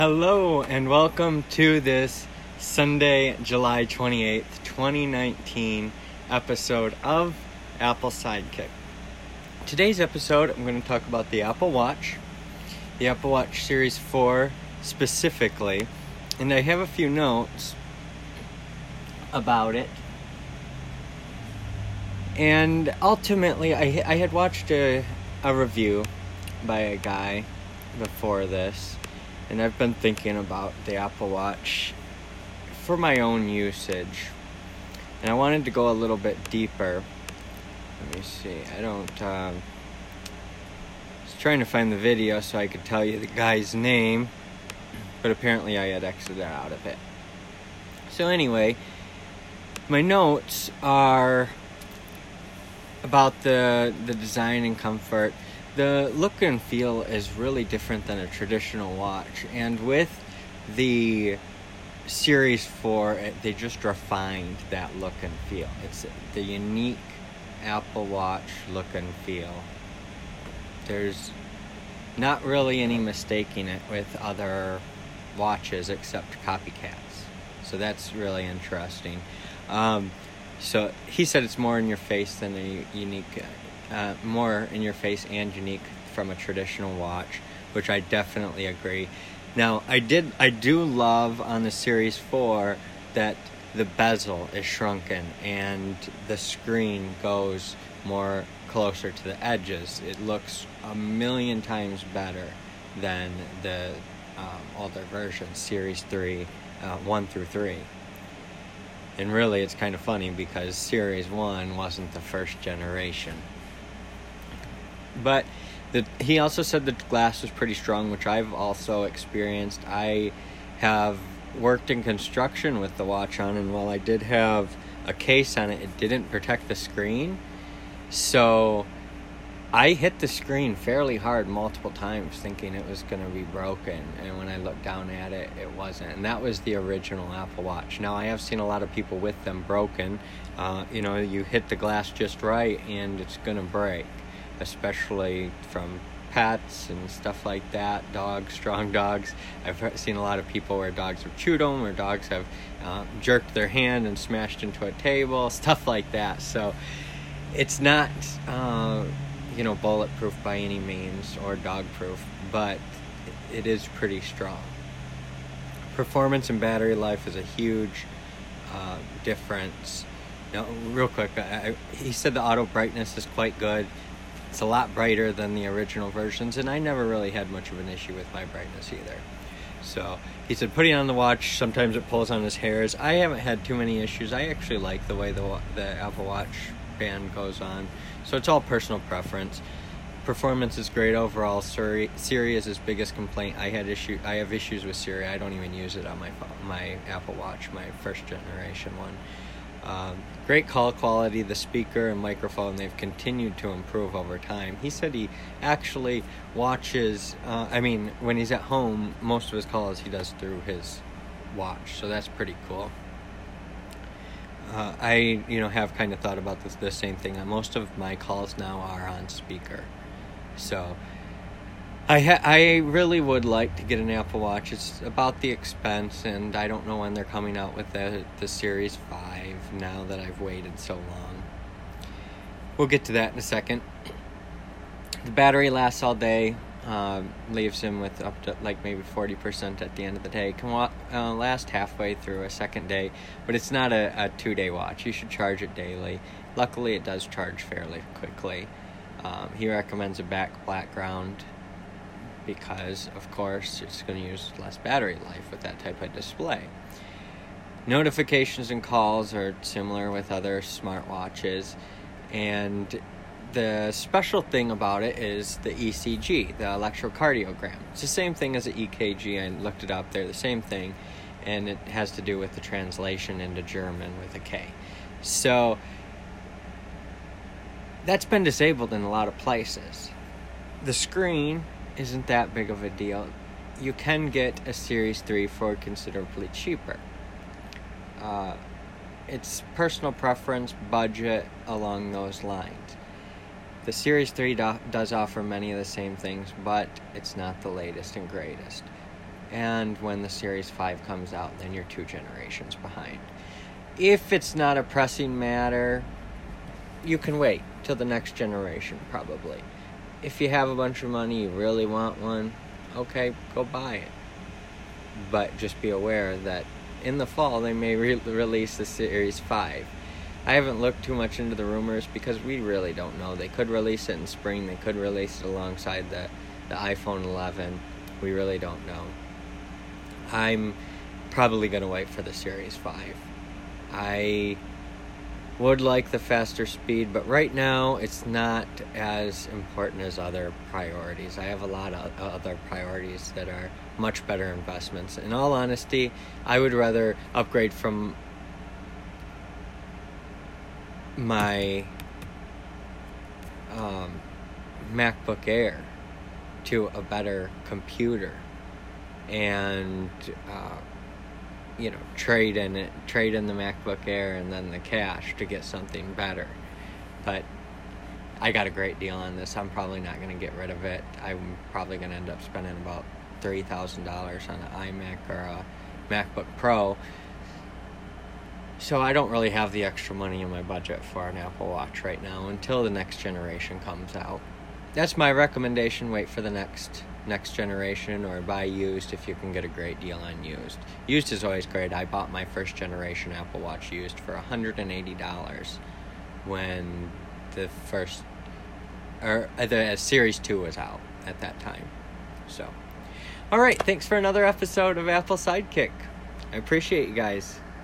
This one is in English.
Hello and welcome to this Sunday, July 28th, 2019 episode of Apple Sidekick. Today's episode, I'm going to talk about the Apple Watch, the Apple Watch Series 4 specifically, and I have a few notes about it. And ultimately, I, I had watched a, a review by a guy before this, and I've been thinking about the Apple Watch for my own usage. And I wanted to go a little bit deeper. Let me see. I don't. Um, I was trying to find the video so I could tell you the guy's name, but apparently I had exited out of it. So, anyway, my notes are about the the design and comfort the look and feel is really different than a traditional watch and with the series 4 they just refined that look and feel. It's the unique apple watch look and feel. There's not really any mistaking it with other watches except copycats. So that's really interesting. Um, so he said it's more in your face than a unique uh, more in your face and unique from a traditional watch, which I definitely agree. Now, I did I do love on the Series 4 that the bezel is shrunken and the screen goes more closer to the edges. It looks a million times better than the um, older versions, Series 3, uh, 1 through 3. And really, it's kind of funny because Series 1 wasn't the first generation. But the, he also said the glass was pretty strong, which I've also experienced. I have worked in construction with the watch on, and while I did have a case on it, it didn't protect the screen. So I hit the screen fairly hard multiple times, thinking it was going to be broken. And when I looked down at it, it wasn't. And that was the original Apple Watch. Now, I have seen a lot of people with them broken. Uh, you know, you hit the glass just right, and it's going to break especially from pets and stuff like that. Dogs, strong dogs. I've seen a lot of people where dogs have chewed them, or dogs have uh, jerked their hand and smashed into a table, stuff like that. So it's not, uh, you know, bulletproof by any means or dog proof, but it is pretty strong. Performance and battery life is a huge uh, difference. Now, real quick, I, he said the auto brightness is quite good. It's a lot brighter than the original versions, and I never really had much of an issue with my brightness either. So he said, putting on the watch, sometimes it pulls on his hairs. I haven't had too many issues. I actually like the way the the Apple Watch band goes on. So it's all personal preference. Performance is great overall. Siri, Siri is his biggest complaint. I had issue. I have issues with Siri. I don't even use it on my my Apple Watch, my first generation one. Um, great call quality, the speaker and microphone, they've continued to improve over time. He said he actually watches, uh, I mean, when he's at home, most of his calls he does through his watch, so that's pretty cool. Uh, I, you know, have kind of thought about this, the same thing. Most of my calls now are on speaker, so I ha- I really would like to get an Apple Watch. It's about the expense, and I don't know when they're coming out with the the Series Five. Now that I've waited so long, we'll get to that in a second. The battery lasts all day. Uh, leaves him with up to like maybe 40% at the end of the day. Can wa- uh, last halfway through a second day, but it's not a, a two day watch. You should charge it daily. Luckily, it does charge fairly quickly. Um, he recommends a back background because, of course, it's going to use less battery life with that type of display. Notifications and calls are similar with other smartwatches, and the special thing about it is the ECG, the electrocardiogram. It's the same thing as the EKG. I looked it up, they're the same thing, and it has to do with the translation into German with a K. So, that's been disabled in a lot of places. The screen isn't that big of a deal. You can get a Series 3 for considerably cheaper. Uh, it's personal preference, budget, along those lines. The Series 3 do- does offer many of the same things, but it's not the latest and greatest. And when the Series 5 comes out, then you're two generations behind. If it's not a pressing matter, you can wait till the next generation, probably. If you have a bunch of money, you really want one, okay, go buy it. But just be aware that in the fall they may re- release the Series 5. I haven't looked too much into the rumors because we really don't know. They could release it in spring, they could release it alongside the, the iPhone 11. We really don't know. I'm probably going to wait for the Series 5. I would like the faster speed, but right now it's not as important as other priorities. I have a lot of other priorities that are much better investments. In all honesty, I would rather upgrade from my um, MacBook Air to a better computer and uh, you know trade in it trade in the macbook air and then the cash to get something better. But i got a great deal on this. I'm probably not going to get rid of it. I'm probably going to end up spending about $3000 on an imac or a macbook pro. So i don't really have the extra money in my budget for an apple watch right now until the next generation comes out that's my recommendation wait for the next next generation or buy used if you can get a great deal on used. Used is always great. I bought my first generation Apple Watch used for $180 when the first or uh, the series 2 was out at that time. So, all right, thanks for another episode of Apple Sidekick. I appreciate you guys.